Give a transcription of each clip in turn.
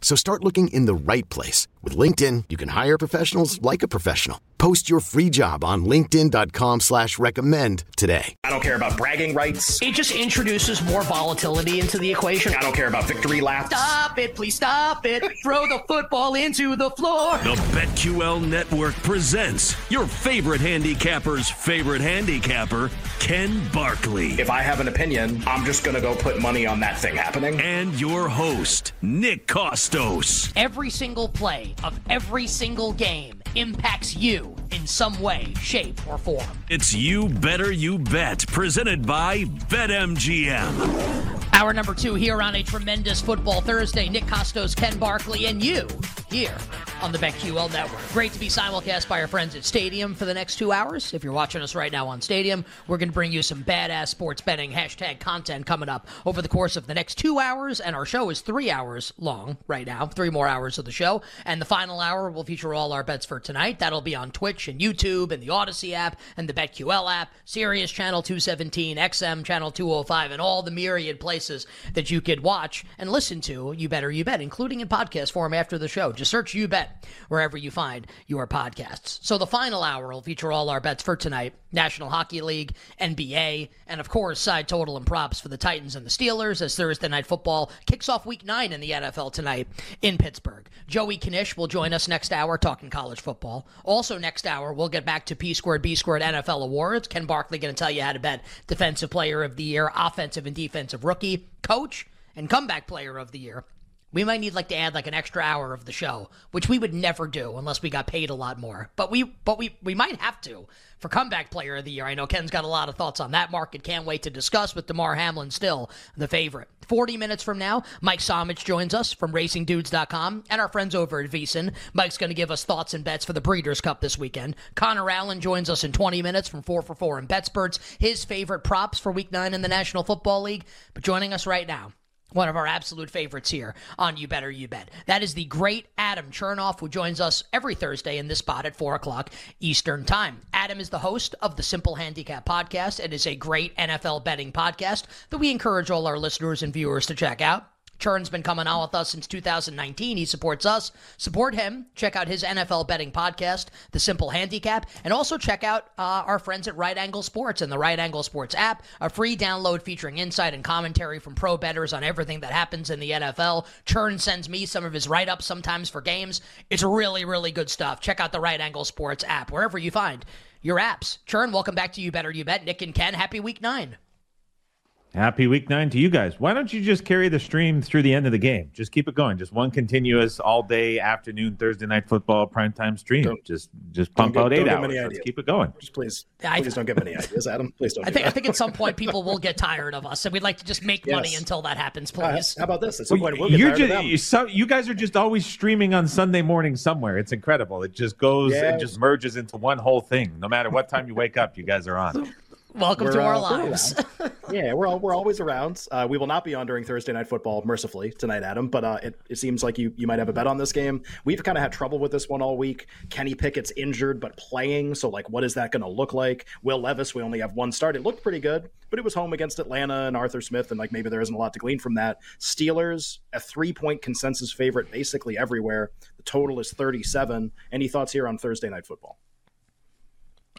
So start looking in the right place. With LinkedIn, you can hire professionals like a professional. Post your free job on linkedin.com slash recommend today. I don't care about bragging rights. It just introduces more volatility into the equation. I don't care about victory laps. Stop it, please stop it. Throw the football into the floor. The BetQL Network presents your favorite handicapper's favorite handicapper, Ken Barkley. If I have an opinion, I'm just going to go put money on that thing happening. And your host, Nick Kostos. Every single play of every single game impacts you in some way, shape, or form. It's You Better You Bet, presented by BetMGM. Hour number two here on a tremendous football Thursday. Nick Kostos, Ken Barkley, and you here on the BetQL Network. Great to be simulcast by our friends at Stadium for the next two hours. If you're watching us right now on Stadium, we're going to bring you some badass sports betting hashtag content coming up over the course of the next two hours. And our show is three hours long right now, three more hours of the show. And the final hour will feature all our bets for tonight. That'll be on Twitch and YouTube and the Audacy app and the BetQL app, Sirius Channel 217, XM Channel 205, and all the myriad places that you could watch and listen to You Better You Bet, including in podcast form after the show. Just search You Bet wherever you find your podcasts. So the final hour will feature all our bets for tonight National Hockey League, NBA, and of course, side total and props for the Titans and the Steelers as Thursday Night Football kicks off week nine in the NFL tonight in Pittsburgh. Joey Knish will join us next hour talking college football. Also, next hour, we'll get back to P squared, B squared NFL awards. Ken Barkley going to tell you how to bet Defensive Player of the Year, Offensive and Defensive Rookie, Coach, and Comeback Player of the Year. We might need like to add like an extra hour of the show, which we would never do unless we got paid a lot more. But we but we we might have to for comeback player of the year. I know Ken's got a lot of thoughts on that market. Can't wait to discuss with Damar Hamlin still the favorite. 40 minutes from now, Mike Somich joins us from racingdudes.com and our friends over at VSiN. Mike's going to give us thoughts and bets for the Breeders' Cup this weekend. Connor Allen joins us in 20 minutes from 4 for 4 and BetSperts, his favorite props for week 9 in the National Football League. But joining us right now, one of our absolute favorites here on You Better You Bet. That is the great Adam Chernoff, who joins us every Thursday in this spot at 4 o'clock Eastern Time. Adam is the host of the Simple Handicap Podcast. It is a great NFL betting podcast that we encourage all our listeners and viewers to check out. Churn's been coming on with us since 2019. He supports us. Support him. Check out his NFL betting podcast, The Simple Handicap, and also check out uh, our friends at Right Angle Sports and the Right Angle Sports app, a free download featuring insight and commentary from pro bettors on everything that happens in the NFL. Churn sends me some of his write ups sometimes for games. It's really, really good stuff. Check out the Right Angle Sports app wherever you find your apps. Churn, welcome back to You Better You Bet. Nick and Ken, happy week nine. Happy week nine to you guys. Why don't you just carry the stream through the end of the game? Just keep it going. Just one continuous all day afternoon Thursday night football primetime stream. Don't, just just pump out eight hours. Let's keep it going. Just please, I, please don't give any ideas, Adam. Please don't. I think I think at some point people will get tired of us, and we'd like to just make yes. money until that happens. Please. Uh, how about this? At some well, point, we'll get you're tired just, you, so, you guys are just always streaming on Sunday morning somewhere. It's incredible. It just goes. Yeah. It just merges into one whole thing. No matter what time you wake up, you guys are on. Welcome we're, to our uh, lives. yeah, we're all, we're always around. Uh, we will not be on during Thursday night football, mercifully tonight, Adam. But uh, it, it seems like you you might have a bet on this game. We've kind of had trouble with this one all week. Kenny Pickett's injured but playing, so like, what is that going to look like? Will Levis, we only have one start. It looked pretty good, but it was home against Atlanta and Arthur Smith, and like maybe there isn't a lot to glean from that. Steelers, a three point consensus favorite basically everywhere. The total is thirty seven. Any thoughts here on Thursday night football?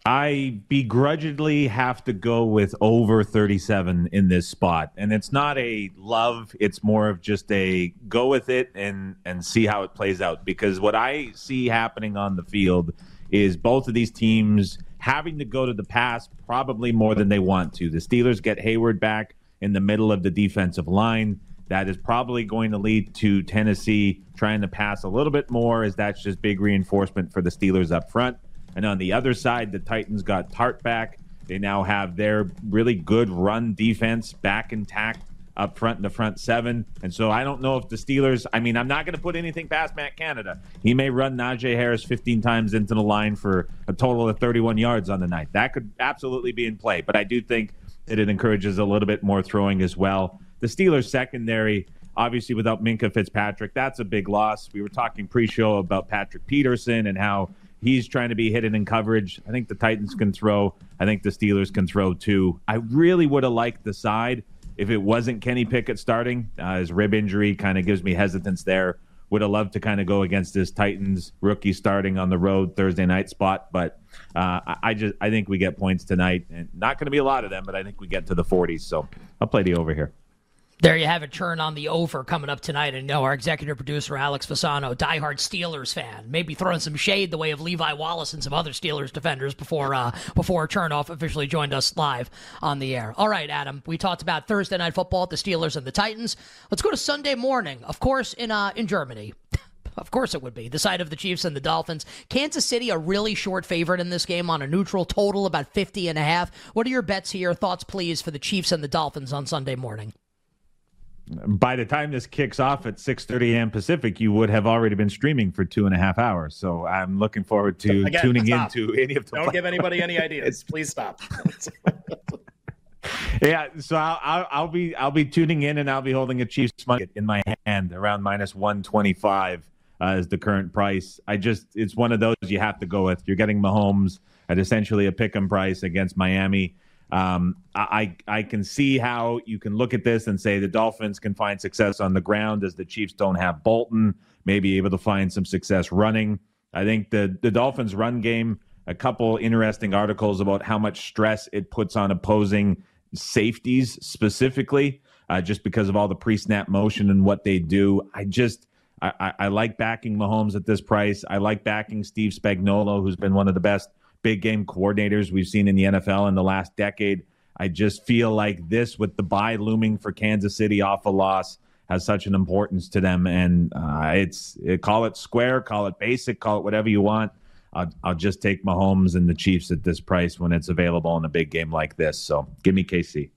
I begrudgingly have to go with over 37 in this spot. And it's not a love, it's more of just a go with it and and see how it plays out because what I see happening on the field is both of these teams having to go to the pass probably more than they want to. The Steelers get Heyward back in the middle of the defensive line. That is probably going to lead to Tennessee trying to pass a little bit more as that's just big reinforcement for the Steelers up front. And on the other side, the Titans got Tart back. They now have their really good run defense back intact up front in the front seven. And so I don't know if the Steelers, I mean, I'm not going to put anything past Matt Canada. He may run Najee Harris 15 times into the line for a total of 31 yards on the night. That could absolutely be in play. But I do think that it encourages a little bit more throwing as well. The Steelers secondary, obviously without Minkah Fitzpatrick, that's a big loss. We were talking pre-show about Patrick Peterson and how He's trying to be hidden in coverage. I think the Titans can throw. I think the Steelers can throw too. I really would have liked the side if it wasn't Kenny Pickett starting. Uh, his rib injury kind of gives me hesitance there. Would have loved to kind of go against this Titans rookie starting on the road Thursday night spot, but uh, I just I think we get points tonight, and not going to be a lot of them, but I think we get to the 40s. So I'll play the over here. There you have it. Churn on the over coming up tonight. And know our executive producer, Alex Fasano, diehard Steelers fan, maybe throwing some shade the way of Levi Wallace and some other Steelers defenders before uh, before Chernoff officially joined us live on the air. All right, Adam, we talked about Thursday night football, the Steelers and the Titans. Let's go to Sunday morning, of course, in uh, in Germany. Of course it would be. The side of the Chiefs and the Dolphins. Kansas City a really short favorite in this game on a neutral total about 50 and a half. What are your bets here? Thoughts please for the Chiefs and the Dolphins on Sunday morning by the time this kicks off at 6.30 a.m pacific you would have already been streaming for two and a half hours. So i'm looking forward to Again, tuning stop. into any of the don't give anybody any ideas. Please stop. Yeah so I'll, I'll, I'll, be i'll be tuning in and i'll be holding a chiefs money in my hand around minus 125 uh, is the current price. I just it's one of those you have to go with. You're getting mahomes at essentially a pick 'em price against miami um, I I can see how you can look at this and say the Dolphins can find success on the ground as the Chiefs don't have Bolton, maybe able to find some success running. I think the the Dolphins run game. A couple interesting articles about how much stress it puts on opposing safeties specifically, uh, just because of all the pre-snap motion and what they do. I just I, I, I like backing Mahomes at this price. I like backing Steve Spagnuolo, who's been one of the best big game coordinators we've seen in the NFL in the last decade. I just feel like this, with the buy looming for Kansas City off a loss, has such an importance to them. And uh, it's it, call it square, call it basic, call it whatever you want. I'll, I'll just take Mahomes and the Chiefs at this price when it's available in a big game like this. So give me KC.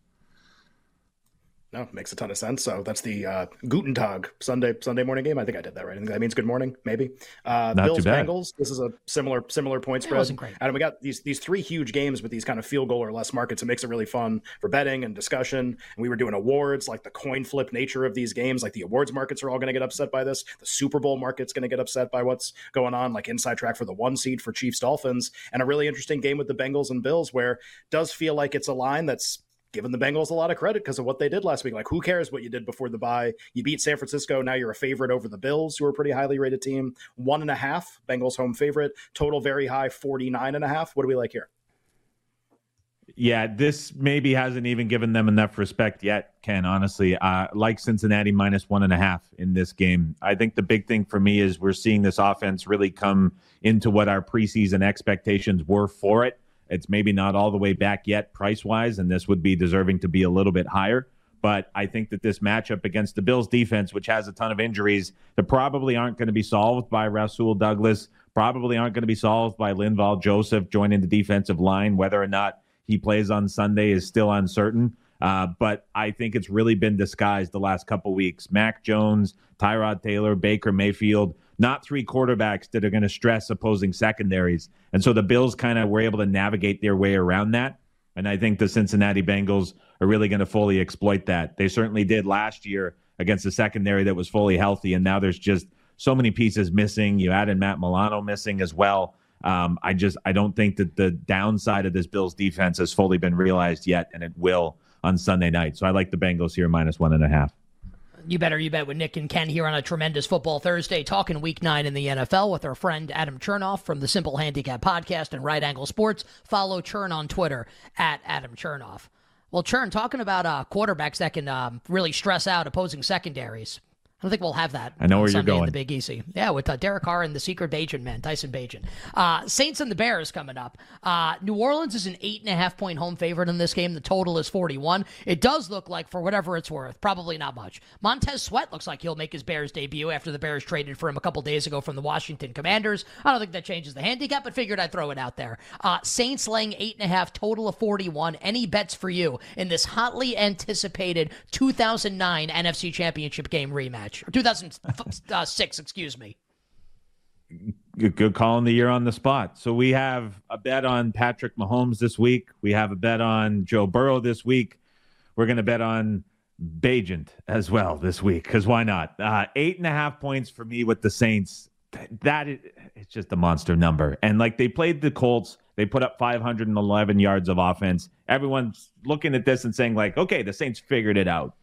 No, makes a ton of sense. So that's the uh, Guten Tag Sunday Sunday morning game. I think I did that right. I think that means good morning, maybe. Uh, Bills Bengals. This is a similar similar point spread. wasn't great. Adam, we got these these three huge games with these kind of field goal or less markets. It makes it really fun for betting and discussion. And we were doing awards, like the coin flip nature of these games. Like the awards markets are all going to get upset by this. The Super Bowl market's going to get upset by what's going on. Like inside track for the one seed for Chiefs Dolphins, and a really interesting game with the Bengals and Bills, where does feel like it's a line that's giving the Bengals a lot of credit because of what they did last week. Like, who cares what you did before the bye? You beat San Francisco. Now you're a favorite over the Bills, who are a pretty highly rated team. One and a half, Bengals home favorite. Total very high, 49 and a half. What do we like here? Yeah, this maybe hasn't even given them enough respect yet, Ken. Honestly, uh, like Cincinnati minus one and a half in this game. I think the big thing for me is we're seeing this offense really come into what our preseason expectations were for it. It's maybe not all the way back yet price wise, and this would be deserving to be a little bit higher. But I think that this matchup against the Bills defense, which has a ton of injuries that probably aren't going to be solved by Rasul Douglas, probably aren't going to be solved by Linval Joseph joining the defensive line. Whether or not he plays on Sunday is still uncertain. Uh, but I think it's really been disguised the last couple weeks. Mac Jones, Tyrod Taylor, Baker Mayfield not three quarterbacks that are going to stress opposing secondaries. And so the Bills kind of were able to navigate their way around that. And I think the Cincinnati Bengals are really going to fully exploit that. They certainly did last year against a secondary that was fully healthy. And now there's just so many pieces missing. You added Matt Milano missing as well. Um, I just I don't think that the downside of this Bills defense has fully been realized yet, and it will on Sunday night. So I like the Bengals here minus one and a half. You better, you bet with Nick and Ken here on a tremendous football Thursday, talking week nine in the NFL with our friend Adam Chernoff from the Simple Handicap Podcast and Right Angle Sports. Follow Churn on Twitter at Adam Chernoff. Well, Churn, talking about uh, quarterbacks that can um, really stress out opposing secondaries. I don't think we'll have that. I know where Sunday you're going. In the Big Easy, yeah, with uh, Derek Carr and the secret agent man, Tyson Bagent. Uh, Saints and the Bears coming up. Uh, New Orleans is an eight and a half point home favorite in this game. The total is 41. It does look like, for whatever it's worth, probably not much. Montez Sweat looks like he'll make his Bears debut after the Bears traded for him a couple days ago from the Washington Commanders. I don't think that changes the handicap, but figured I'd throw it out there. Uh, Saints laying eight and a half, total of 41. Any bets for you in this hotly anticipated 2009 NFC Championship game rematch? Or 2000 uh, excuse me. Good, good calling the year on the spot. So we have a bet on Patrick Mahomes this week. We have a bet on Joe Burrow this week. We're going to bet on Bagent as well this week because why not? Uh, eight and a half points for me with the Saints. That is, it's just a monster number. And like they played the Colts, they put up 511 yards of offense. Everyone's looking at this and saying like, okay, the Saints figured it out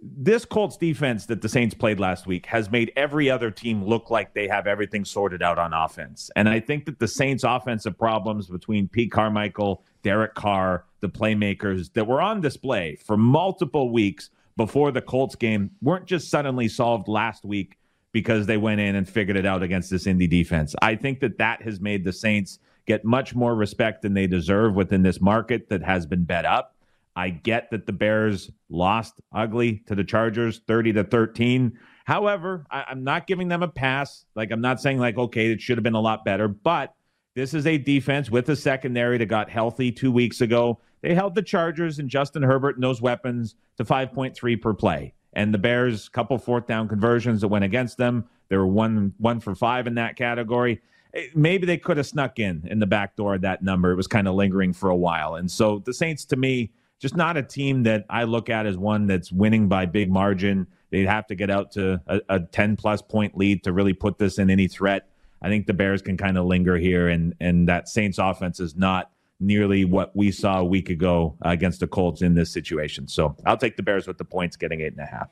this Colts defense that the Saints played last week has made every other team look like they have everything sorted out on offense. And I think that the Saints' offensive problems between Pete Carmichael, Derek Carr, the playmakers that were on display for multiple weeks before the Colts game weren't just suddenly solved last week because they went in and figured it out against this Indy defense. I think that that has made the Saints get much more respect than they deserve within this market that has been bet up. I get that the Bears lost ugly to the Chargers 30 to 13. However, I, am not giving them a pass. Like, I'm not saying, like, okay, it should have been a lot better, but this is a defense with a secondary that got healthy two weeks ago. They held the Chargers and Justin Herbert and those weapons to 5.3 per play. And the Bears, couple fourth down conversions that went against them. They were one one for five in that category. Eh, maybe they could have snuck in in the back door of that number. It was kind of lingering for a while. And so the Saints, to me, just not a team that I look at as one that's winning by big margin. They'd have to get out to a, a 10 plus point lead to really put this in any threat. I think the Bears can kind of linger here, and and that Saints offense is not nearly what we saw a week ago against the Colts in this situation. So I'll take the Bears with the points, getting eight and a half.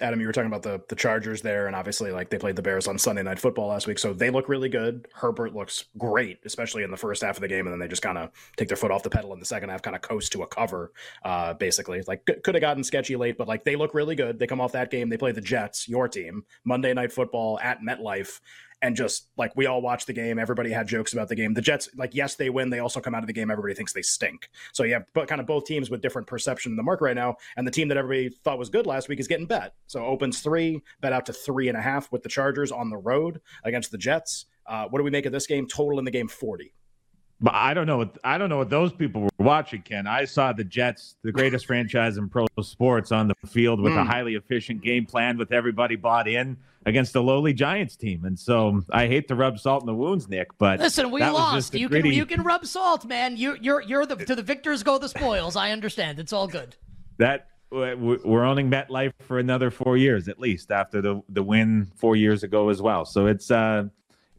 Adam, you were talking about the the Chargers there, and obviously, like they played the Bears on Sunday Night Football last week, so they look really good. Herbert looks great, especially in the first half of the game, and then they just kind of take their foot off the pedal in the second half, kind of coast to a cover. Uh, basically, like could have gotten sketchy late, but like they look really good. They come off that game, they play the Jets, your team, Monday Night Football at MetLife, and just like we all watched the game, everybody had jokes about the game. The Jets, like, yes, they win. They also come out of the game. Everybody thinks they stink. So you have but kind of both teams with different perception in the market right now. And the team that everybody thought was good last week is getting bet. So opens three, bet out to three and a half with the Chargers on the road against the Jets. Uh, what do we make of this game? Total in the game 40. But I don't know what I don't know what those people were watching, Ken. I saw the Jets, the greatest franchise in pro sports, on the field with mm. a hmm. highly efficient game plan with everybody bought in against the lowly Giants team. And so I hate to rub salt in the wounds, Nick, but listen, we lost. You gritty... can you can rub salt, man. You you're you're the to the victors go the spoils. I understand. It's all good. That we're owning MetLife for another four years at least after the the win four years ago as well. So it's uh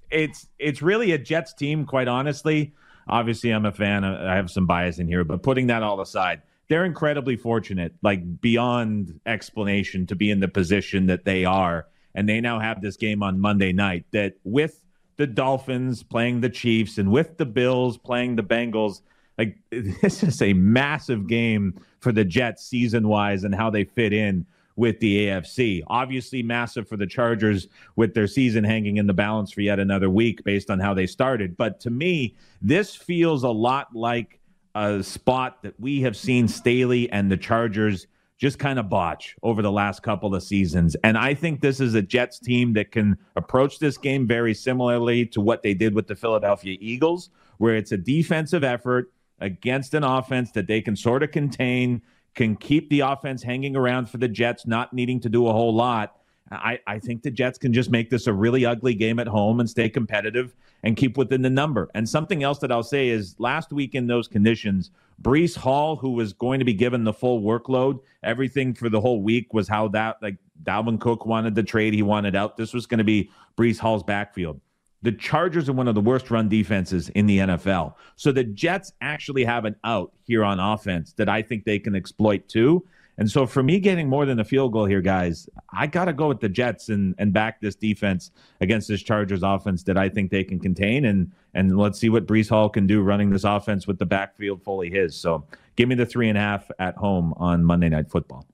it's it's really a Jets team, quite honestly. Obviously, I'm a fan. I have some bias in here, but putting that all aside, they're incredibly fortunate, like beyond explanation, to be in the position that they are and they now have this game on Monday night that with the Dolphins playing the Chiefs and with the Bills playing the Bengals, like this is a massive game for the Jets season wise and how they fit in with the AFC. Obviously, massive for the Chargers with their season hanging in the balance for yet another week based on how they started. But to me, this feels a lot like a spot that we have seen Staley and the Chargers just kind of botch over the last couple of seasons. And I think this is a Jets team that can approach this game very similarly to what they did with the Philadelphia Eagles, where it's a defensive effort against an offense that they can sort of contain, can keep the offense hanging around for the Jets, not needing to do a whole lot. I, I think the Jets can just make this a really ugly game at home and stay competitive and keep within the number. And something else that I'll say is last week in those conditions, Breece Hall, who was going to be given the full workload, everything for the whole week was how that like Dalvin Cook wanted the trade, he wanted out. This was going to be Breece Hall's backfield. The Chargers are one of the worst run defenses in the NFL. So the Jets actually have an out here on offense that I think they can exploit too. And so for me getting more than a field goal here, guys, I got to go with the Jets and, and back this defense against this Chargers offense that I think they can contain. And, and let's see what Breece Hall can do running this offense with the backfield fully his. So give me the three and a half at home on Monday Night Football.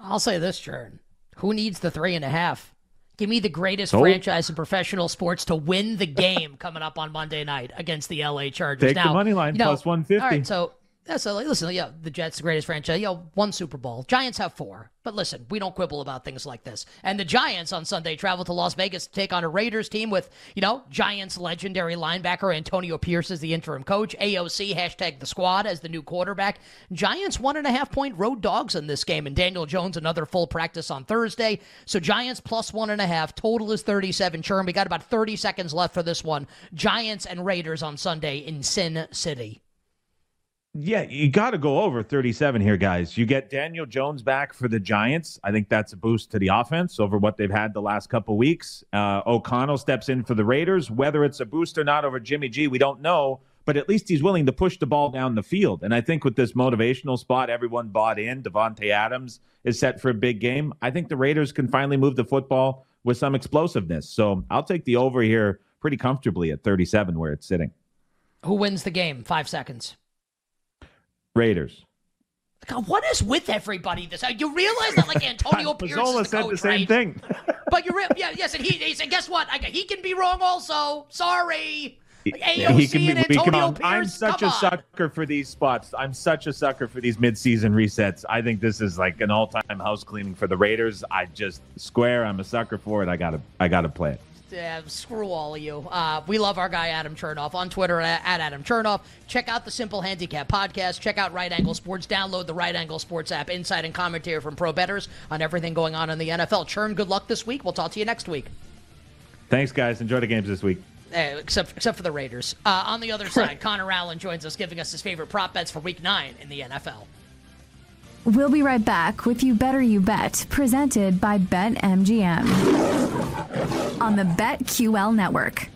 I'll say this, Jordan. Who needs the three and a half? Give me the greatest oh. franchise in professional sports to win the game coming up on Monday night against the LA Chargers. Take now, the money line you know, plus 150. All right, so yeah, so listen, yeah, the Jets, the greatest franchise. Know, one Super Bowl. Giants have four. But listen, we don't quibble about things like this. And the Giants on Sunday travel to Las Vegas to take on a Raiders team with, you know, Giants legendary linebacker Antonio Pierce as the interim coach, AOC hashtag the squad as the new quarterback. Giants one and a half point road dogs in this game, and Daniel Jones another full practice on Thursday. So Giants plus one and a half. Total is 37. Churn. We got about 30 seconds left for this one. Giants and Raiders on Sunday in Sin City. Yeah, you got to go over 37 here, guys. You get Daniel Jones back for the Giants. I think that's a boost to the offense over what they've had the last couple weeks. Uh, O'Connell steps in for the Raiders. Whether it's a boost or not over Jimmy G, we don't know. But at least he's willing to push the ball down the field. And I think with this motivational spot, everyone bought in. Davante Adams is set for a big game. I think the Raiders can finally move the football with some explosiveness. So I'll take the over here pretty comfortably at 37 where it's sitting. Who wins the game? Five seconds. Raiders. God, what is with everybody? This uh, you realize that like Antonio Pierce Pizzola said coach, the same right? thing. but you're real, yeah, yes, and he, he said, guess what? I, he can be wrong also. Sorry. AOC he can be, and Antonio Pierce. I'm such Come a sucker for these spots. I'm such a sucker for these midseason resets. I think this is like an all-time house cleaning for the Raiders. I just square. I'm a sucker for it. I gotta, I gotta play it. Yeah, screw all of you. Uh, we love our guy Adam Chernoff on Twitter at, at Adam Chernoff. Check out the Simple Handicap podcast. Check out Right Angle Sports. Download the Right Angle Sports app. Insight and commentary from pro bettors on everything going on in the NFL. Churn, good luck this week. We'll talk to you next week. Thanks, guys. Enjoy the games this week. Uh, except except for the Raiders. Uh, on the other side, Connor Allen joins us, giving us his favorite prop bets for Week Nine in the NFL. We'll be right back with You Better You Bet, presented by BetMGM on the BetQL network.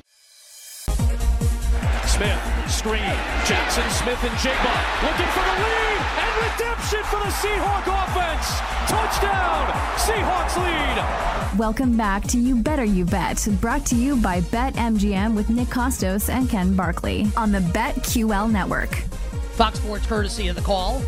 Smith, screen, Jaxon Smith-Njigba looking for the lead and redemption for the Seahawk offense. Touchdown, Seahawks lead. Welcome back to You Better You Bet, brought to you by BetMGM with Nick Kostos and Ken Barkley on the BetQL network. Fox Sports courtesy of the call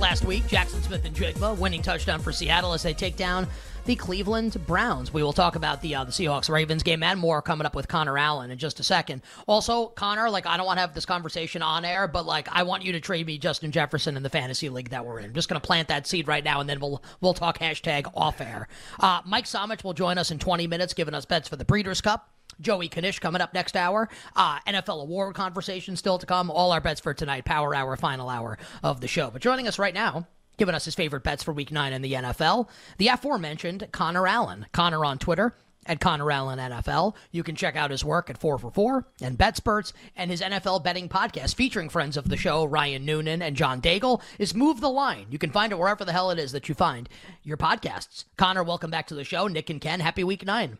last week. Jaxon Smith-Njigba winning touchdown for Seattle as they take down the Cleveland Browns. We will talk about the uh, the Seahawks Ravens game and more coming up with Connor Allen in just a second. Also, Connor, like I don't want to have this conversation on air, but like I want you to trade me Justin Jefferson in the fantasy league that we're in. I'm just gonna plant that seed right now, and then we'll we'll talk hashtag off air. Uh, Mike Somich will join us in 20 minutes, giving us bets for the Breeders' Cup. Joey Knish coming up next hour. Uh, NFL award conversation still to come. All our bets for tonight, power hour, final hour of the show. But joining us right now, giving us his favorite bets for week nine in the NFL, the aforementioned Connor Allen. Connor on Twitter at Connor Allen NFL. You can check out his work at 4 for 4 and BetSperts and his NFL betting podcast featuring friends of the show, Ryan Noonan and John Daigle, is Move the Line. You can find it wherever the hell it is that you find your podcasts. Connor, welcome back to the show. Nick and Ken, happy week nine.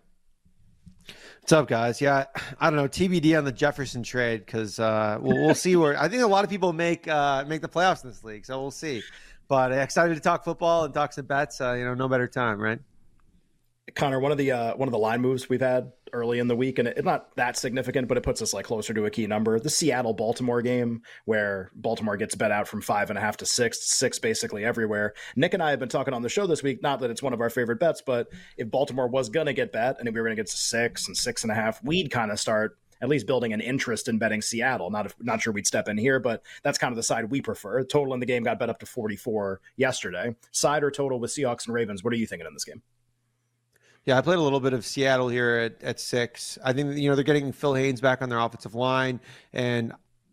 What's up, guys? Yeah, I don't know TBD on the Jefferson trade because uh, we'll, we'll, see where I think a lot of people make uh, make the playoffs in this league, so we'll see. But excited to talk football and talk some bets. Uh, you know, no better time, right? Connor, one of the uh, one of the line moves we've had early in the week, and it's not that significant, but it puts us like closer to a key number. The Seattle Baltimore game, where Baltimore gets bet out from five and a half to six, six basically everywhere. Nick and I have been talking on the show this week. Not that it's one of our favorite bets, but if Baltimore was gonna get bet, and if we were gonna get to six and six and a half, we'd kind of start at least building an interest in betting Seattle. Not if, not sure we'd step in here, but that's kind of the side we prefer. Total in the game got bet up to 44 yesterday. Side or total with Seahawks and Ravens. What are you thinking in this game? Yeah, I played a little bit of Seattle here at, at six. I think you know they're getting Phil Haynes back on their offensive line, and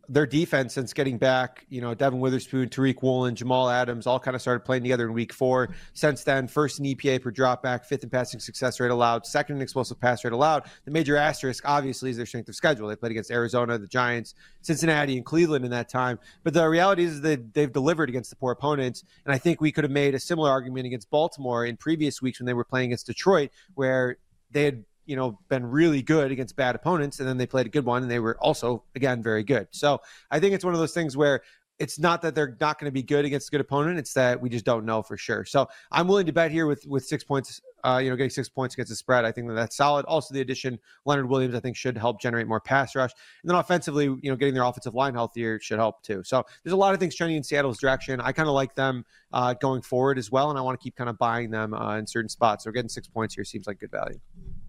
their defense since getting back, you know, Devon Witherspoon, Tariq Woolen, Jamal Adams all kind of started playing together in week four. Since then, first in EPA per dropback, fifth in passing success rate allowed, second in explosive pass rate allowed. The major asterisk, obviously, is their strength of schedule. They played against Arizona, the Giants, Cincinnati, and Cleveland in that time. But the reality is that they've delivered against the poor opponents. And I think we could have made a similar argument against Baltimore in previous weeks when they were playing against Detroit, where they had you know been really good against bad opponents and then they played a good one and they were also again very good so i think it's one of those things where it's not that they're not going to be good against a good opponent. It's that we just don't know for sure. So I'm willing to bet here with with six points. Uh, you know, getting six points against the spread, I think that that's solid. Also, the addition Leonard Williams, I think, should help generate more pass rush. And then offensively, you know, getting their offensive line healthier should help too. So there's a lot of things trending in Seattle's direction. I kind of like them uh, going forward as well, and I want to keep kind of buying them uh, in certain spots. So getting six points here seems like good value.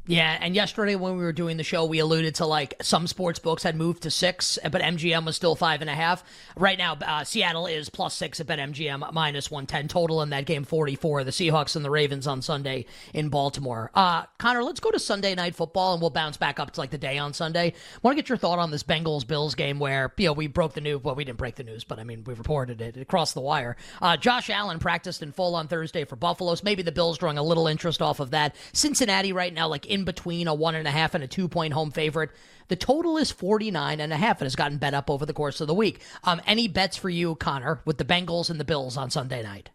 Yeah, and yesterday when we were doing the show, we alluded to like some sports books had moved to six, but MGM was still five and a half. Right now, uh, Seattle is plus six at BetMGM, minus 110 total in that game 44. The Seahawks and the Ravens on Sunday in Baltimore. Uh, Connor, let's go to Sunday night football and we'll bounce back up to like the day on Sunday. want to get your thought on this Bengals Bills game where, you know, we broke the news. Well, we didn't break the news, but I mean, we reported it across the wire. Uh, Josh Allen practiced in full on Thursday for Buffalo's. Maybe the Bills drawing a little interest off of that. Cincinnati right now, like in between a one and a half and a two point home favorite. The total is 49 and a half and has gotten bet up over the course of the week. Um, any bets for you, Connor, with the Bengals and the Bills on Sunday night?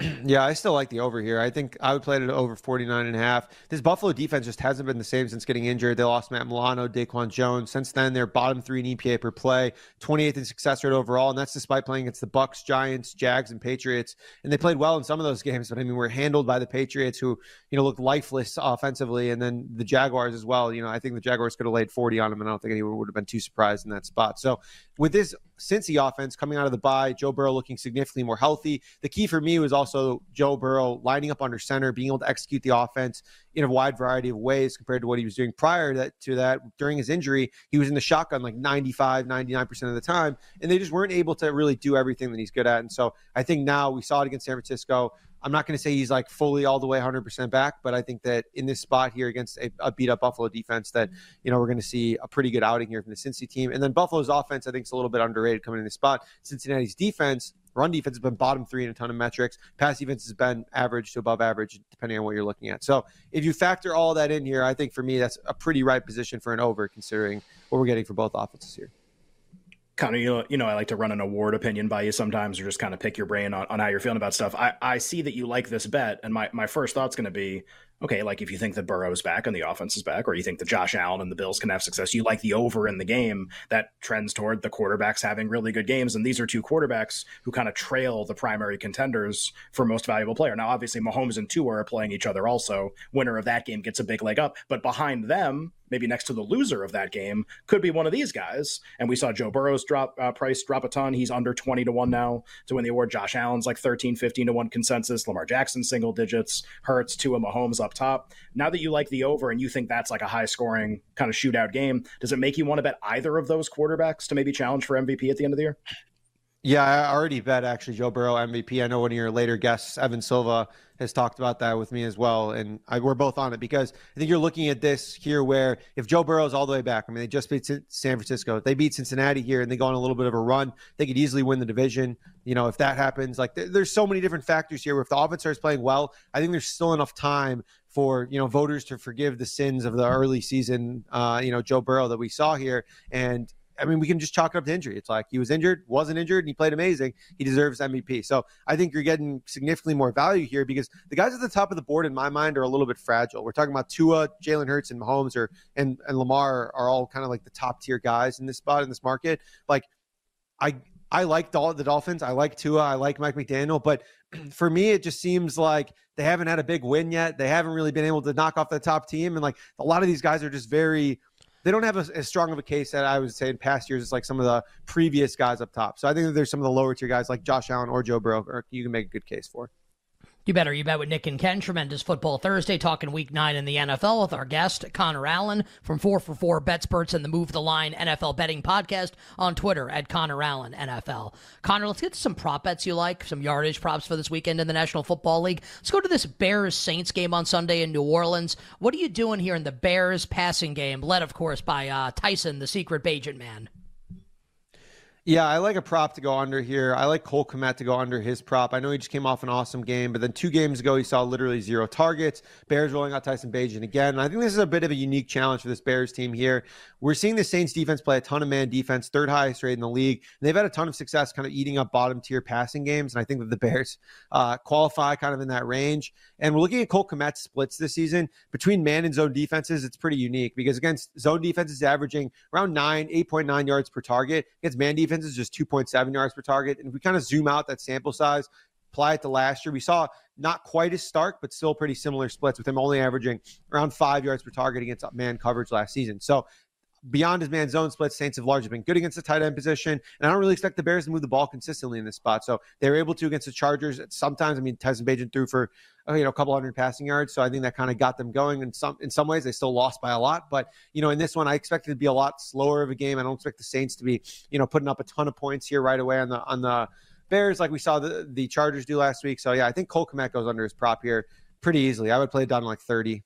Yeah, I still like the over here. I think I would play it at over 49 and a half. This Buffalo defense just hasn't been the same since getting injured. They lost Matt Milano, Daquan Jones. Since then, they're bottom three in EPA per play, 28th in success rate overall, and that's despite playing against the Bucks, Giants, Jags, and Patriots. And they played well in some of those games, but I mean, we're handled by the Patriots, who you know looked lifeless offensively, and then the Jaguars as well. You know, I think the Jaguars could have laid 40 on them, and I don't think anyone would have been too surprised in that spot. So with this Cincy offense coming out of the bye, Joe Burrow looking significantly more healthy. The key for me was also Joe Burrow lining up under center, being able to execute the offense in a wide variety of ways compared to what he was doing prior to that, to that. During his injury, he was in the shotgun like 95, 99% of the time, and they just weren't able to really do everything that he's good at. And so I think now we saw it against San Francisco. I'm not going to say he's like fully all the way 100% back, but I think that in this spot here against a, a beat up Buffalo defense, that you know we're going to see a pretty good outing here from the Cincy team. And then Buffalo's offense, I think, is a little bit underrated coming in this spot. Cincinnati's defense, run defense has been bottom three in a ton of metrics. Pass defense has been average to above average, depending on what you're looking at. So if you factor all that in here, I think for me that's a pretty right position for an over, considering what we're getting for both offenses here kind of you know, you know I like to run an award opinion by you sometimes or just kind of pick your brain on, on how you're feeling about stuff. I, I see that you like this bet and my, my first thought's going to be okay, like if you think that Burrow's back and the offense is back, or you think that Josh Allen and the Bills can have success, you like the over in the game that trends toward the quarterbacks having really good games. And these are two quarterbacks who kind of trail the primary contenders for most valuable player. Now, obviously, Mahomes and Tua are playing each other also. Winner of that game gets a big leg up. But behind them, maybe next to the loser of that game, could be one of these guys. And we saw Joe Burrow's drop uh, price drop a ton. He's under 20 to 1 now to win the award. Josh Allen's like 13, 15 to 1 consensus. Lamar Jackson single digits. Hurts, Tua, Mahomes up top. Now that you like the over and you think that's like a high scoring kind of shootout game, does it make you want to bet either of those quarterbacks to maybe challenge for MVP at the end of the year? Yeah, I already bet actually Joe Burrow MVP. I know one of your later guests, Evan Silva, has talked about that with me as well, and I, we're both on it because I think you're looking at this here where if Joe Burrow is all the way back, I mean they just beat San Francisco, they beat Cincinnati here, and they go on a little bit of a run, they could easily win the division. You know, if that happens, like there's so many different factors here. Where if the offense starts playing well, I think there's still enough time for you know voters to forgive the sins of the early season, uh, you know Joe Burrow that we saw here, and I mean, we can just chalk it up to injury. It's like he was injured, wasn't injured, and he played amazing. He deserves MVP. So I think you're getting significantly more value here because the guys at the top of the board, in my mind, are a little bit fragile. We're talking about Tua, Jalen Hurts, and Mahomes, or and and Lamar are all kind of like the top tier guys in this spot in this market. Like, I I like the, Dolphins. I like Tua. I like Mike McDaniel. But for me, it just seems like they haven't had a big win yet. They haven't really been able to knock off the top team. And like a lot of these guys are just very they don't have a, as strong of a case that I would say in past years as like some of the previous guys up top. So I think there's some of the lower tier guys like Josh Allen or Joe Burrow, or you can make a good case for. You better. You bet with Nick and Ken. Tremendous Football Thursday, talking Week Nine in the NFL with our guest Connor Allen from Four for Four BetSperts and the Move the Line NFL Betting Podcast on Twitter at Connor Allen NFL. Connor, let's get some prop bets you like, some yardage props for this weekend in the National Football League. Let's go to this Bears Saints game on Sunday in New Orleans. What are you doing here in the Bears passing game, led of course by uh, Tyson, the secret Bagent man? Yeah, I like a prop to go under here. I like Cole Kmet to go under his prop. I know he just came off an awesome game, but then two games ago he saw literally zero targets. Bears rolling out Tyson Bagent again. And I think this is a bit of a unique challenge for this Bears team here. We're seeing the Saints defense play a ton of man defense, third highest rate in the league. And they've had a ton of success kind of eating up bottom tier passing games. And I think that the Bears uh, qualify kind of in that range. And we're looking at Cole Kmet's splits this season between man and zone defenses. It's pretty unique because against zone defenses averaging around nine, 8.9 yards per target. Against man defense is just 2.7 yards per target. And if we kind of zoom out that sample size, apply it to last year, we saw not quite as stark, but still pretty similar splits with him only averaging around five yards per target against man coverage last season. So beyond his man zone splits, Saints have largely been good against the tight end position. And I don't really expect the Bears to move the ball consistently in this spot. So they were able to against the Chargers. Sometimes, I mean, Tyson Bagent threw for uh, you know a couple hundred passing yards. So I think that kind of got them going. In some in some ways, they still lost by a lot. But you know, in this one, I expect it to be a lot slower of a game. I don't expect the Saints to be you know putting up a ton of points here right away on the on the Bears like we saw the the Chargers do last week. So yeah, I think Cole Kmet goes under his prop here pretty easily. I would play it down like thirty.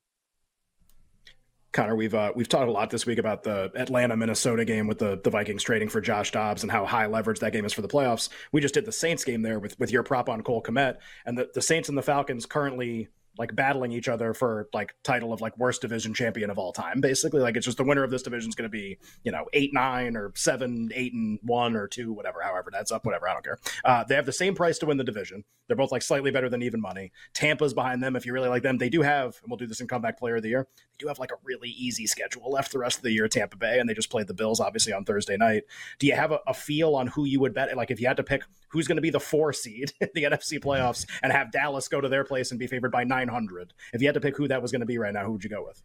Connor, we've uh, we've talked a lot this week about the Atlanta Minnesota game with the the Vikings trading for Josh Dobbs and how high leverage that game is for the playoffs. We just did the Saints game there with with your prop on Cole Kmet, and the, the Saints and the Falcons currently like battling each other for like title of like worst division champion of all time basically. Like it's just the winner of this division is going to be you know eight nine or seven eight and one or two whatever however that's up whatever i don't care. Uh, they have the same price to win the division. They're both like slightly better than even money. Tampa's behind them if you really like them. They do have and we'll do this in comeback player of the year they do have like a really easy schedule left the rest of the year tampa bay and they just played the bills obviously on thursday night. Do you have a, a feel on who you would bet? Like if you had to pick who's going to be the four seed in the nfc playoffs and have dallas go to their place and be favored by 900 if you had to pick who that was going to be right now, who would you go with?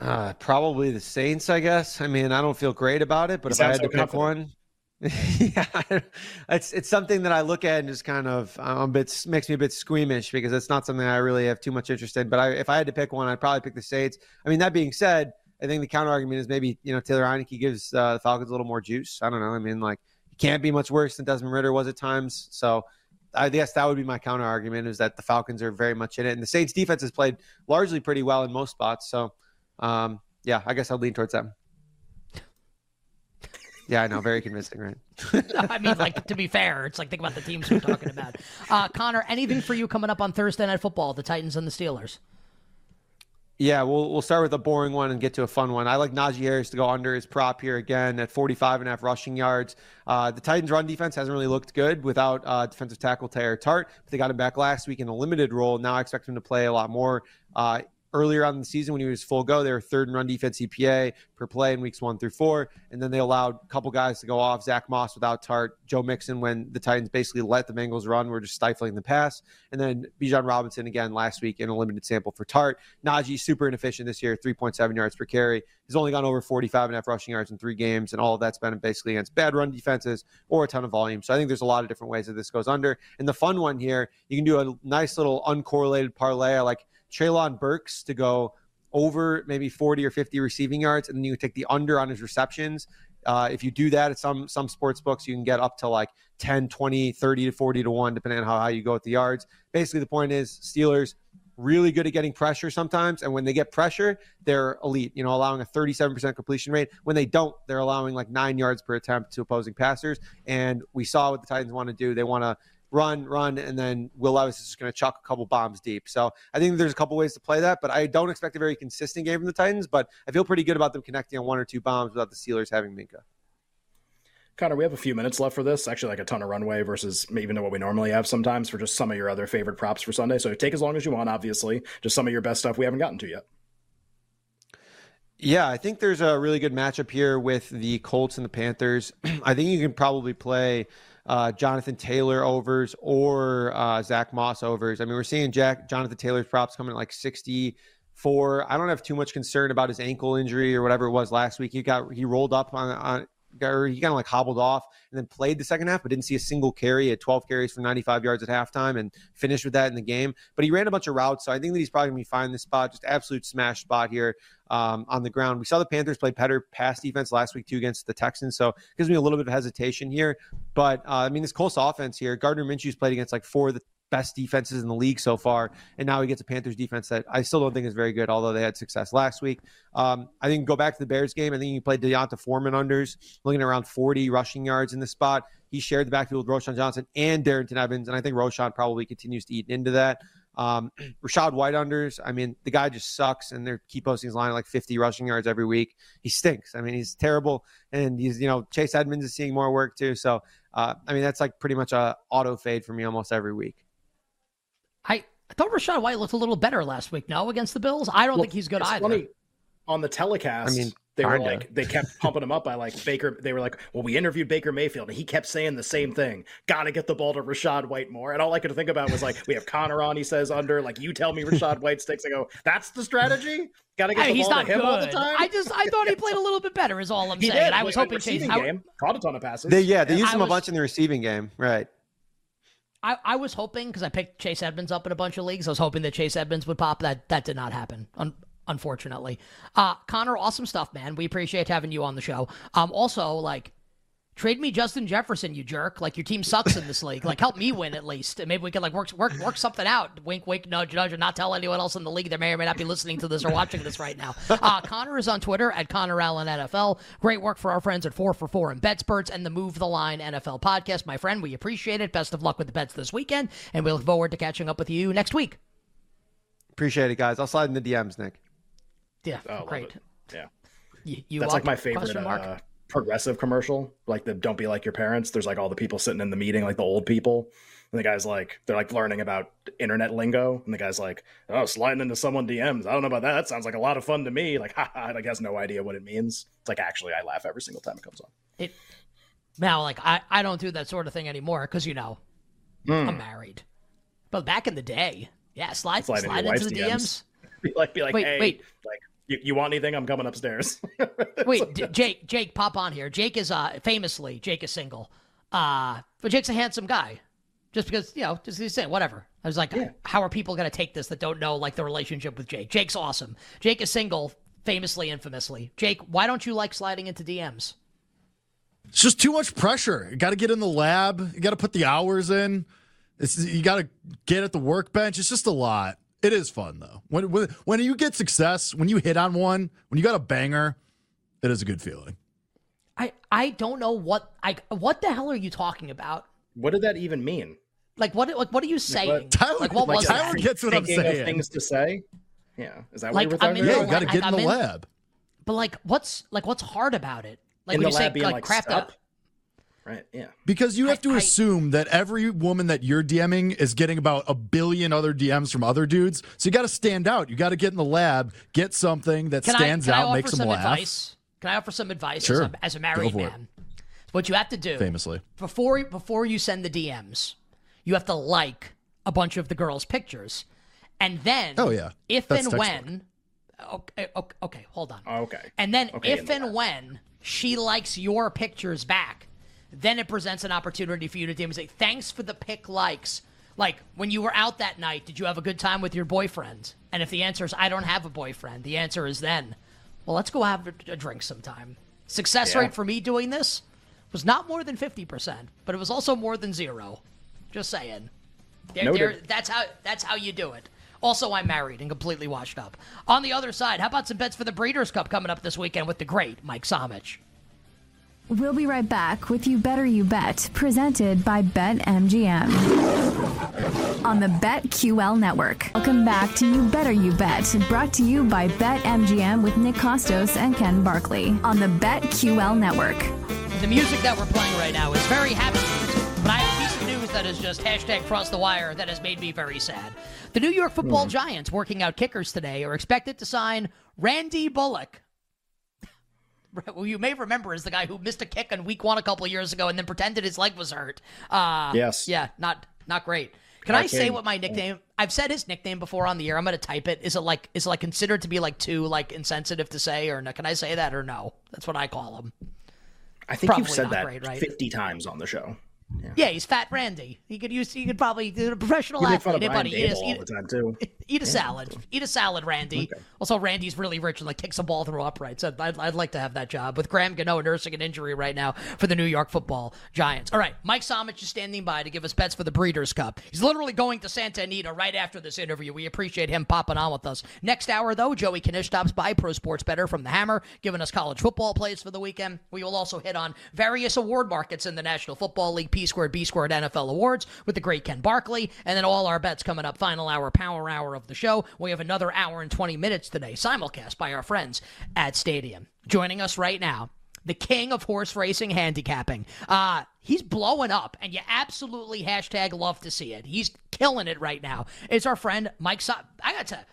Uh, probably the Saints, I guess. I mean, I don't feel great about it, but if I had so to pick one, yeah, it's it's something that I look at and just kind of a bit makes me a bit squeamish because it's not something I really have too much interest in. But I, if I had to pick one, I'd probably pick the Saints. I mean, that being said, I think the counter argument is maybe you know Taylor Heinicke gives uh, the Falcons a little more juice. I don't know. I mean, like can't be much worse than Desmond Ridder was at times. So I guess that would be my counter argument is that the Falcons are very much in it, and the Saints defense has played largely pretty well in most spots. So, um, yeah, I guess I'll lean towards them. Yeah, I know, very convincing, right? I mean, like to be fair, it's like think about the teams we're talking about. Uh, Connor, anything for you coming up on Thursday Night Football? The Titans and the Steelers. Yeah, we'll we'll start with a boring one and get to a fun one. I like Najee Harris to go under his prop here again at 45 and a half rushing yards. Uh, the Titans' run defense hasn't really looked good without uh, defensive tackle Teair Tart, but they got him back last week in a limited role. Now I expect him to play a lot more. Uh, earlier on in the season when he was full go. They were third in run defense EPA per play in weeks one through four. And then they allowed a couple guys to go off Zach Moss without Tart, Joe Mixon when the Titans basically let the Bengals run, were just stifling the pass. And then Bijan Robinson again last week in a limited sample for Tart. Najee super inefficient this year, 3.7 yards per carry. He's only gone over 45 and a half rushing yards in three games, and all of that's been basically against bad run defenses or a ton of volume. So I think there's a lot of different ways that this goes under. And the fun one here, you can do a nice little uncorrelated parlay. Like Treylon Burks to go over maybe 40 or 50 receiving yards, and then you take the under on his receptions. Uh, if you do that at some some sports books, you can get up to like 10, 20, 30 to 40 to 1, depending on how high you go with the yards. Basically, the point is Steelers really good at getting pressure sometimes. And when they get pressure, they're elite, you know, allowing a 37% completion rate. When they don't, they're allowing like nine yards per attempt to opposing passers. And we saw what the Titans want to do. They want to run, run, and then Will Levis is just going to chuck a couple bombs deep. So I think there's a couple ways to play that, but I don't expect a very consistent game from the Titans. But I feel pretty good about them connecting on one or two bombs without the Steelers having Minkah. Connor, we have a few minutes left for this. Actually, like a ton of runway versus even what we normally have sometimes for just some of your other favorite props for Sunday. So take as long as you want, obviously. Just some of your best stuff we haven't gotten to yet. Yeah, I think there's a really good matchup here with the Colts and the Panthers. I think you can probably play uh, Jonathan Taylor overs or uh, Zach Moss overs. I mean, we're seeing Jack Jonathan Taylor's props coming at like 64. I don't have too much concern about his ankle injury or whatever it was last week. He got he rolled up on, on he kind of like hobbled off and then played the second half, but didn't see a single carry. He had 12 carries for 95 yards at halftime and finished with that in the game. But he ran a bunch of routes, so I think that he's probably going to be fine in this spot. Just absolute smash spot here um, on the ground. We saw the Panthers play better pass defense last week too against the Texans, so it gives me a little bit of hesitation here. But uh, I mean, this Colts offense here, Gardner Minshew's played against like four of the best defenses in the league so far. And now he gets a Panthers defense that I still don't think is very good, although they had success last week. Um, I think go back to the Bears game. I think you played D'Onta Foreman unders, looking at around 40 rushing yards in the spot. He shared the backfield with Roschon Johnson and Darrynton Evans, and I think Roschon probably continues to eat into that. Um, Rachaad White unders. I mean, the guy just sucks, and they keep posting his line like 50 rushing yards every week. He stinks. I mean, he's terrible, and he's you know Chase Edmonds is seeing more work too. So, uh, I mean, that's like pretty much a auto fade for me almost every week. I, I thought Rachaad White looked a little better last week. No, against the Bills. I don't well, think he's good either. Funny. On the telecast, I mean, They were like, they kept pumping him up by like Baker. They were like, well, we interviewed Baker Mayfield and he kept saying the same thing. Got to get the ball to Rachaad White more. And all I could think about was like, we have Connor on, he says under, like, you tell me Rachaad White sticks. I go, that's the strategy? Got to get the he's ball not to him good. all the time? I just, I thought he played a little bit better, is all I'm he saying. did. I was Like, hoping Chase. receiving I, game, caught a ton of passes. They, yeah, they used I him was- a bunch in the receiving game. Right. I, I was hoping because I picked Chase Edmonds up in a bunch of leagues. I was hoping that Chase Edmonds would pop. That that did not happen. Un- unfortunately, uh, Connor, awesome stuff, man. We appreciate having you on the show. Um, also like. Trade me Justin Jefferson, you jerk. Like your team sucks in this league. Like help me win at least. And maybe we can like work work work something out. Wink, wink, nudge, nudge, and not tell anyone else in the league that may or may not be listening to this or watching this right now. Uh, Connor is on Twitter at Connor Allen NFL. Great work for our friends at Four for Four and BetSperts and the Move the Line NFL podcast. My friend, we appreciate it. Best of luck with the bets this weekend, and we look forward to catching up with you next week. Appreciate it, guys. I'll slide in the DMs, Nick. Yeah, Oh, great. Yeah. You, you That's like my favorite Question mark? uh, progressive commercial, like the "Don't be like your parents." There's like all the people sitting in the meeting, like the old people, and the guy's like, they're like learning about internet lingo, and the guy's like, "Oh, sliding into someone DMs. I don't know about that. That sounds like a lot of fun to me." Like, ha ha. Like has no idea what it means. It's like actually, I laugh every single time it comes on. It now, like I, I don't do that sort of thing anymore because you know Hmm. I'm married. But back in the day, yeah, slide Slide slide, into into the wife's DMs. Be like, be like, Wait, hey, wait. like, you, you want anything? I'm coming upstairs. Wait, D- Jake, Jake, pop on here. Jake is uh famously Jake is single, uh, but Jake's a handsome guy. Just because you know, just he's saying whatever. I was like, how are people gonna take this that don't know like the relationship with Jake? Jake's awesome. Jake is single, famously, infamously. Jake, why don't you like sliding into DMs? It's just too much pressure. You got to get in the lab. You got to put the hours in. It's, you got to get at the workbench. It's just a lot. It is fun though. When, when when you get success, when you hit on one, when you got a banger, it is a good feeling. I I don't know what I what the hell are you talking about? what did that even mean? Like what like what are you saying? Tyler- like what like was Tyler that? gets what I'm Thinking of saying. things to say. Yeah, is that Like, what you were I'm talking in Yeah, you got to I- get in I'm the in- lab. But like what's like what's hard about it? Like in when the you say lab being like, like, craft stop. up. Right. Yeah. Because you have to I- I- assume that every woman that you're DMing is getting about a billion other DMs from other dudes. So you got to stand out. You got to get in the lab, get something that Can stands I, can I out, offer makes them some laugh. advice? Can I offer some advice Sure. as, a, as a Go married for it. man? What you have to do Famously. before before you send the DMs, you have to like a bunch of the girls' pictures, and then Oh, yeah. if That's and textbook. when, okay, okay, okay, hold on, Okay. and then Okay, if and that. when she likes your pictures back, then it presents an opportunity for you to DM say, thanks for the pick likes. Like when you were out that night, did you have a good time with your boyfriend? And if the answer is I don't have a boyfriend, the answer is then, well, let's go have a, drink sometime. Success Yeah. rate for me doing this was not more than 50%, but it was also more than zero. Just saying. There- that's how that's how you do it. Also, I'm married and completely washed up. On the other side, how about some bets for the Breeders' Cup coming up this weekend with the great Mike Somich? We'll be right back with You Better You Bet, presented by BetMGM. On the BetQL network. Welcome back to You Better You Bet, brought to you by BetMGM with Nick Kostos and Ken Barkley. On the BetQL network. The music that we're playing right now is very happy music, but I have a piece of news that is just hashtag cross the wire that has made me very sad. The New York football hmm. Giants, working out kickers today, are expected to sign Randy Bullock. Who you may remember is the guy who missed a kick in week one a couple of years ago and then pretended his leg was hurt. Uh, Yes. Yeah, not not great. Can I say what my nickname? I've said his nickname before on the air. I'm going to type it. Is it like is it like considered to be like too like insensitive to say or no? Can I say that or no? That's what I call him. I think Probably you've said that great, right? 50 times on the show. Yeah, he's Fat Randy. He could use. He could probably do a professional You make fun athlete. buddy, eat, a, all eat, the time, too. eat a salad. Eat a salad, Randy. Also, Randy's really rich and like kicks a ball through uprights. I'd, I'd, I'd like to have that job with Graham Gano nursing an injury right now for the New York Football Giants. All right, Mike Somich is standing by to give us bets for the Breeders' Cup. He's literally going to Santa Anita right after this interview. We appreciate him popping on with us. Next hour, though, Joey Knish stops by Pro Sports Better from the Hammer, giving us college football plays for the weekend. We will also hit on various award markets in the National Football League, P squared, B squared, NFL awards with the great Ken Barkley, and then all our bets coming up. Final hour, power hour of the show. We have another hour and 20 minutes today, simulcast by our friends at Stadium. Joining us right now, the king of horse racing handicapping. Uh, he's blowing up, and you absolutely hashtag love to see it. He's killing it right now. It's our friend Mike. So- I got to.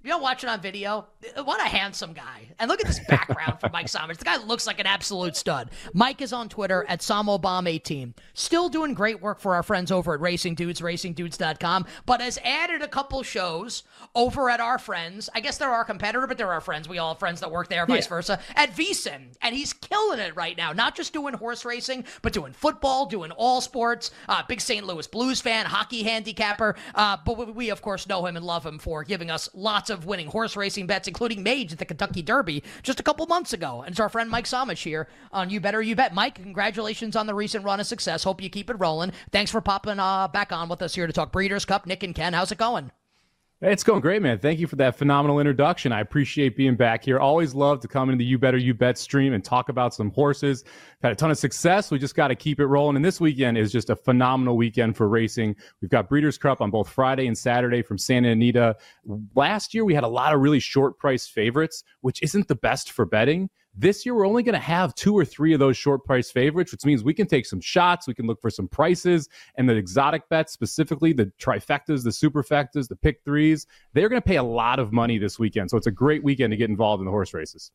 If you're watching on video, what a handsome guy. And look at this background for Mike Somich. The guy looks like an absolute stud. Mike is on Twitter at SomObama18. Still doing great work for our friends over at Racing Dudes, racingdudes.com, but has added a couple shows over at our friends. I guess they're our competitor, but they're our friends. We all have friends that work there, vice yeah. versa, at VSiN. And he's killing it right now. Not just doing horse racing, but doing football, doing all sports. Uh, big St. Louis Blues fan, hockey handicapper. Uh, but we, of course, know him and love him for giving us lots of winning horse racing bets, including Mage at the Kentucky Derby just a couple months ago. And it's our friend Mike Somich here on You Better You Bet. Mike, congratulations on the recent run of success. Hope you keep it rolling. Thanks for popping uh, back on with us here to talk Breeders' Cup. Nick and Ken, how's it going? It's going great, man. Thank you for that phenomenal introduction. I appreciate being back here. Always love to come into the You Better You Bet stream and talk about some horses. Had a ton of success. We just got to keep it rolling. And this weekend is just a phenomenal weekend for racing. We've got Breeders' Cup on both Friday and Saturday from Santa Anita. Last year, we had a lot of really short price favorites, which isn't the best for betting. This year, we're only going to have two or three of those short price favorites, which means we can take some shots. We can look for some prices and the exotic bets, specifically the trifectas, the superfectas, the pick threes. They're going to pay a lot of money this weekend. So it's a great weekend to get involved in the horse races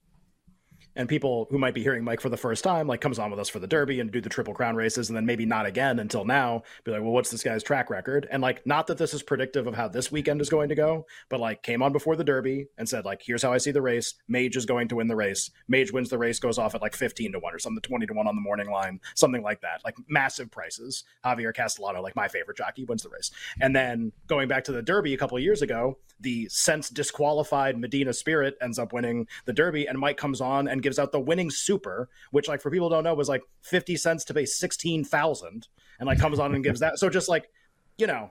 and people who might be hearing Mike for the first time, like comes on with us for the Derby and do the Triple Crown races, and then maybe not again until now, be like, well, what's this guy's track record? And like, not that this is predictive of how this weekend is going to go, but like came on before the Derby and said, like, here's how I see the race. Mage is going to win the race. Mage wins the race, goes off at like 15 to 1 or something, 20 to 1 on the morning line, something like that. Like massive prices. Javier Castellano, like my favorite jockey, wins the race. And then going back to the Derby a couple years ago, the since disqualified Medina Spirit ends up winning the Derby, and Mike comes on and gives out the winning super, which like for people don't know was like 50 cents to pay 16,000 and like comes on and gives that. So just like, you know,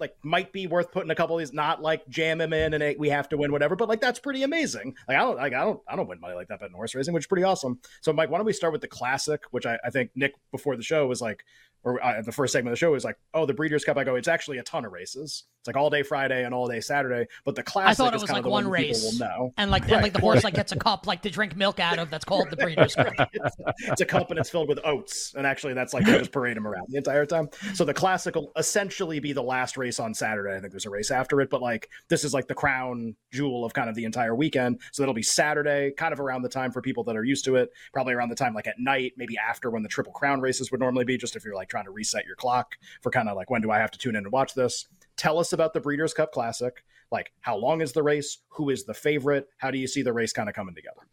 like might be worth putting a couple of these, not like jam him in and we have to win whatever, but like that's pretty amazing. Like I don't like I don't I don't win money like that betting horse racing, which is pretty awesome. So Mike, why don't we start with the classic, which I, I think Nick before the show was like, or uh, the first segment of the show is like, oh, the Breeders' Cup. I go, it's actually a ton of races. It's like all day Friday and all day Saturday. But the classic, I thought it was like one, one race, and like right. and like the horse like gets a cup like to drink milk out of. That's called the Breeders' Cup. it's, it's, a cup and it's filled with oats, and actually that's like they just parade them around the entire time. So the classic will essentially be the last race on Saturday. I think there's a race after it, but like this is like the crown jewel of kind of the entire weekend. So that'll be Saturday, kind of around the time for people that are used to it. Probably around the time like at night, maybe after when the Triple Crown races would normally be, just if you're like trying to reset your clock for kind of like when do I have to tune in and watch this tell us about the Breeders' Cup Classic. Like, how long is the race? Who is the favorite? How do you see the race kind of coming together?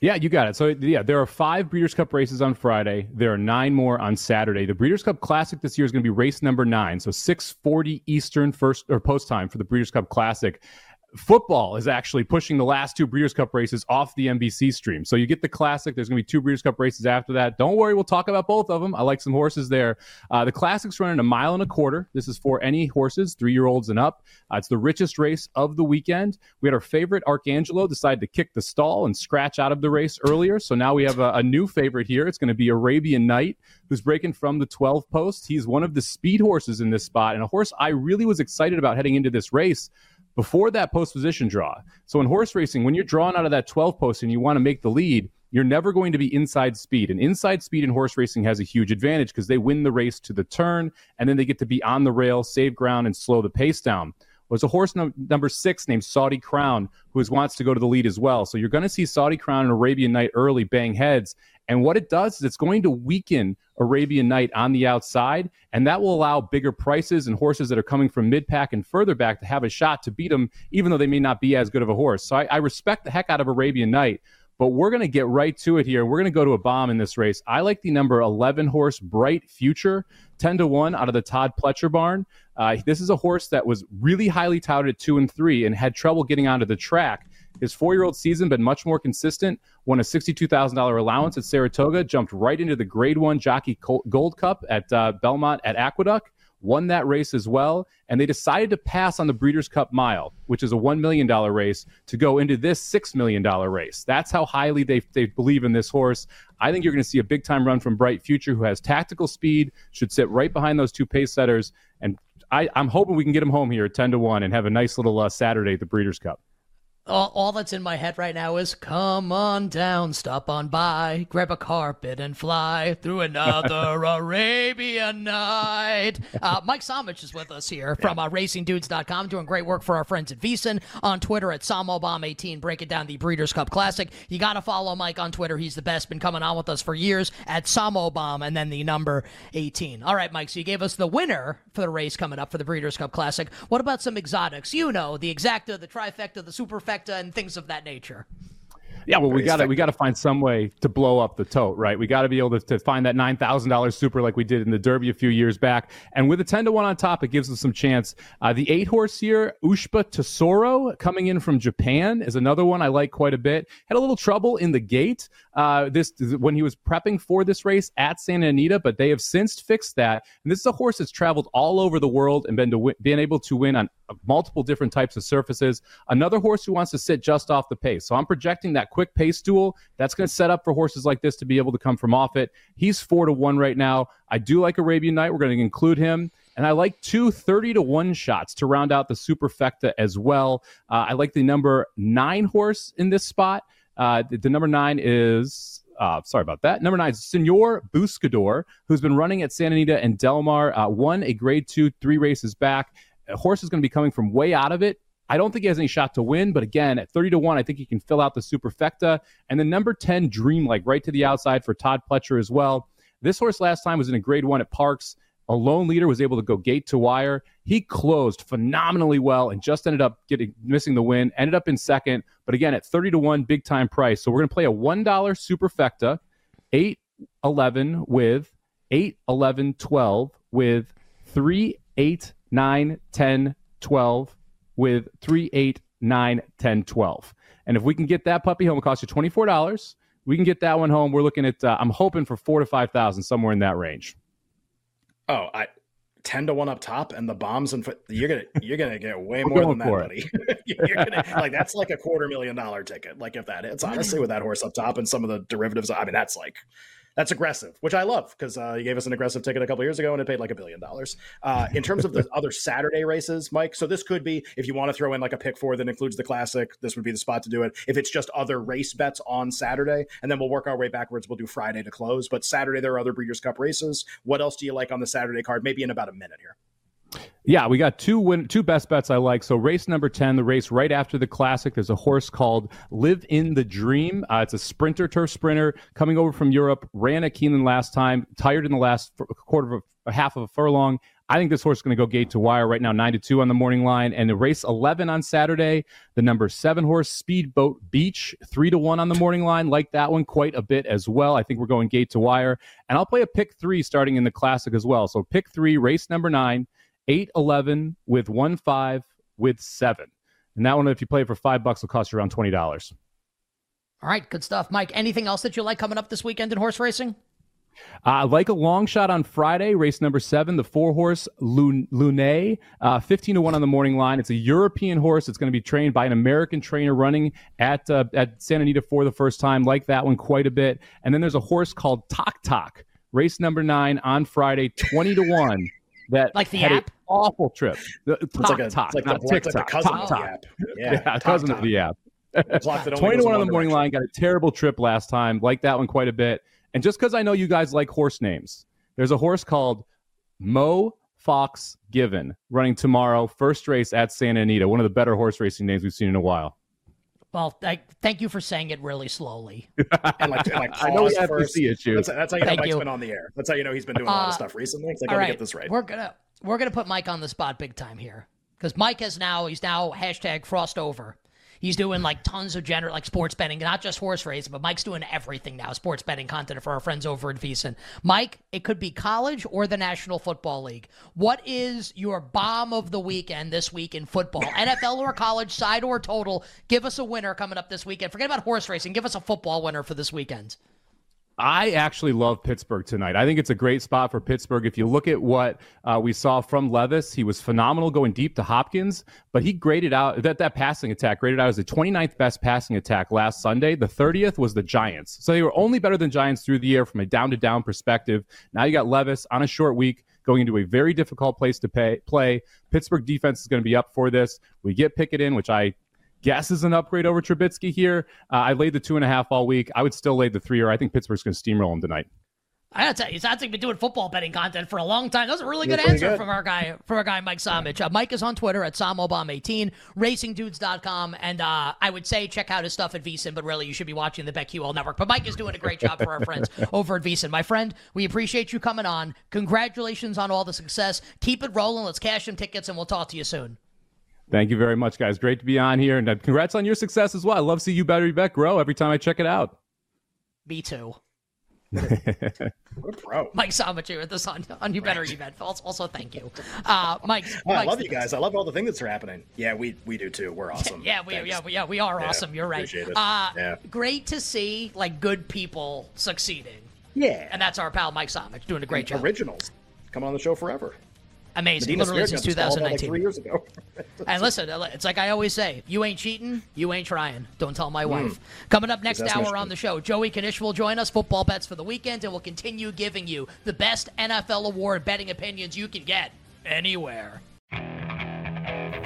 Yeah, you got it. So yeah, there are five Breeders' Cup races on Friday. There are nine more on Saturday. The Breeders' Cup Classic this year is going to be race number nine, so six forty Eastern first or post time for the Breeders' Cup Classic football is actually pushing the last two Breeders' Cup races off the NBC stream. So you get the classic. There's going to be two Breeders' Cup races after that. Don't worry, we'll talk about both of them. I like some horses there. Uh, the classic's running a mile and a quarter. This is for any horses, three year olds and up. Uh, it's the richest race of the weekend. We had our favorite Arcangelo decide to kick the stall and scratch out of the race earlier. So now we have a, a new favorite here. It's going to be Arabian Night, who's breaking from the 12 post. He's one of the speed horses in this spot and a horse I really was excited about heading into this race before that post position draw. So in horse racing, when you're drawn out of that 12 post and you want to make the lead, you're never going to be inside speed. And inside speed in horse racing has a huge advantage because they win the race to the turn and then they get to be on the rail, save ground, and slow the pace down. Was a horse no- number six named Saudi Crown who wants to go to the lead as well. So you're going to see Saudi Crown and Arabian Night early bang heads. And what it does is it's going to weaken Arabian Night on the outside, and that will allow bigger prices and horses that are coming from mid pack and further back to have a shot to beat them, even though they may not be as good of a horse. So I, I respect the heck out of Arabian Night. But we're going to get right to it here. We're going to go to a bomb in this race. I like the number 11 horse, Bright Future, 10 to 1 out of the Todd Pletcher barn. Uh, this is a horse that was really highly touted at 2 and 3 and had trouble getting onto the track. His four year old season been much more consistent. Won a $62,000 allowance at Saratoga, jumped right into the grade one Jockey Gold Cup at uh, Belmont at Aqueduct, won that race as well. And they decided to pass on the Breeders' Cup Mile, which is a $1 million race, to go into this $6 million race. That's how highly they, they believe in this horse. I think you're going to see a big time run from Bright Future, who has tactical speed, should sit right behind those two pace setters. And I, am hoping we can get him home here at 10 to 1 and have a nice little uh, Saturday at the Breeders' Cup. All, all, that's in my head right now is come on down, stop on by, grab a carpet and fly through another Arabian night. Uh, Mike Somich is with us here from uh, RacingDudes.com, doing great work for our friends at VSiN on Twitter at SamoBomb18, breaking down the Breeders' Cup Classic. You got to follow Mike on Twitter. He's the best, been coming on with us for years at SamoBomb and then the number 18. All right, Mike, so you gave us the winner for the race coming up for the Breeders' Cup Classic. What about some exotics? You know, the exacta, the trifecta, the superfecta and things of that nature. Yeah, well, we got to we got to find some way to blow up the tote, right? We got to be able to, to find that nine thousand dollars super like we did in the Derby a few years back, and with a ten to one on top, it gives us some chance. Uh, the eight horse here, Ushba Tesoro, coming in from Japan, is another one I like quite a bit. Had a little trouble in the gate uh, this when he was prepping for this race at Santa Anita, but they have since fixed that. And this is a horse that's traveled all over the world and been to able to win on multiple different types of surfaces. Another horse who wants to sit just off the pace. So I'm projecting that quick pace duel. That's going to set up for horses like this to be able to come from off it. He's four to one right now. I do like Arabian Night. We're going to include him. And I like two 30 to 1 shots to round out the superfecta as well. Uh, I like the number nine horse in this spot. Uh, the, the, number nine is uh, sorry about that. Number nine is Senor Buscador, who's been running at Santa Anita and Del Mar, uh, won a grade two, three races back a horse is going to be coming from way out of it. I don't think he has any shot to win, but again, at 30 to 1, I think he can fill out the superfecta. And then number 10, Dreamlike, right to the outside for Todd Pletcher as well. This horse last time was in a grade one at Parx. A lone leader was able to go gate to wire. He closed phenomenally well and just ended up getting missing the win. Ended up in second, but again at 30 to 1, big time price. So we're going to play a $1 superfecta, 8 11 with 8 11 12 with 3 8 9, 10, 12 with 3, 8, 9, 10, 12. And if we can get that puppy home, it costs you $24. We can get that one home. We're looking at, uh, I'm hoping for four to 5,000, somewhere in that range. Oh, I, 10 to 1 up top and the bombs and you're gonna you're gonna get way more than that buddy. You're gonna like that's like a quarter million dollar ticket. Like if that it's honestly with that horse up top and some of the derivatives i mean that's like that's aggressive, which I love because uh, you gave us an aggressive ticket a couple years ago and it paid like a billion dollars. Uh, in terms of the other Saturday races, Mike, so this could be if you want to throw in like a pick four that includes the classic, this would be the spot to do it. If it's just other race bets on Saturday, and then we'll work our way backwards. We'll do Friday to close, but Saturday there are other Breeders' Cup races. What else do you like on the Saturday card? Maybe in about a minute here. Yeah, we got two win, two best bets I like. So race number ten, the race right after the classic. There's a horse called Live in the Dream. Uh, it's a sprinter, turf sprinter coming over from Europe. Ran at Keeneland last time. Tired in the last quarter of a, a half of a furlong. I think this horse is going to go gate to wire right now, nine to two on the morning line. And the race eleven on Saturday, the number seven horse Speedboat Beach, three to one on the morning line. Like that one quite a bit as well. I think we're going gate to wire. And I'll play a pick three starting in the classic as well. So pick three, race number nine. 8 11 with 1 5 with 7. And that one, if you play it for five bucks, will cost you around $20. All right, good stuff. Mike, anything else that you like coming up this weekend in horse racing? I uh, like a long shot on Friday, race number seven, the four horse Lune, uh, 15 to 1 on the morning line. It's a European horse. It's going to be trained by an American trainer running at, uh, at Santa Anita for the first time. Like that one quite a bit. And then there's a horse called Tok Tok, race number nine on Friday, 20 to 1 that like the app awful trip. The, it's like a, talk, like not the, TikTok. Like cousin talk, of the app. Yeah, yeah cousin of the app. 20 to 1 on the morning line. Got a terrible trip last time. Like that one quite a bit. And just because I know you guys like horse names, there's a horse called Mo Fox Given running tomorrow. First race at Santa Anita. One of the better horse racing names we've seen in a while. Well, I, thank you for saying it really slowly. and like, and like I know we have first. That's, that's, how you know thank Mike's you. been on the air. That's how you know he's been doing a lot of uh, stuff recently. It's like, let right. me get this right. We're gonna we're gonna put Mike on the spot big time here because Mike has now he's now hashtag frost over He's doing like tons of general like sports betting, not just horse racing, but Mike's doing everything now. Sports betting content for our friends over at VSiN. Mike, it could be college or the National Football League. What is your bomb of the weekend this week in football? NFL or college, side or total? Give us a winner coming up this weekend. Forget about horse racing. Give us a football winner for this weekend. I actually love Pittsburgh tonight. I think it's a great spot for Pittsburgh. If you look at what uh, we saw from Levis, he was phenomenal going deep to Hopkins, but he graded out that that passing attack graded out as the 29th best passing attack last Sunday. The 30th was the Giants. So they were only better than Giants through the year from a down to down perspective. Now you got Levis on a short week going into a very difficult place to pay, play. Pittsburgh defense is going to be up for this. We get Pickett in, which I guess is an upgrade over Trubisky here. Uh, I laid the two and a half all week. I would still lay the three, or I think Pittsburgh's going to steamroll him tonight. I gotta tell you, sounds like been doing football betting content for a long time. That's a really good answer good. from our guy, from our guy Mike Somich. Uh, Mike is on Twitter at SomObama18, RacingDudes.com, and uh, I would say check out his stuff at VSiN, but really you should be watching the BetQL Network. But Mike is doing a great job for our friends over at VSiN. My friend, we appreciate you coming on. Congratulations on all the success. Keep it rolling. Let's cash some tickets, and we'll talk to you soon. Thank you very much, guys. Great to be on here, and uh, congrats on your success as well. I love to see you better, you bet grow every time I check it out. Me too. what a pro. Mike Samachu with this on, on You Better Event. Also, also, thank you. Uh, Mike, oh, I love you guys. I love all the things that are happening. Yeah, we we do too. We're awesome. yeah, we yeah, we, yeah, we are yeah, awesome. You're right. Uh, yeah. Great to see like good people succeeding. Yeah. And that's our pal Mike Somich doing a great job. Originals. Coming on the show forever. Amazing. Medina Literally since 2019. Like three years ago. and listen, it's like I always say: you ain't cheating, you ain't trying. Don't tell my mm. wife. Coming up next hour on the show, Joey Knish will join us. Football bets for the weekend, and we'll continue giving you the best NFL award betting opinions you can get anywhere.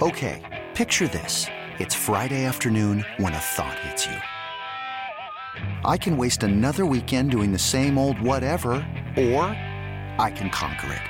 Okay, picture this: it's Friday afternoon when a thought hits you. I can waste another weekend doing the same old whatever, or I can conquer it.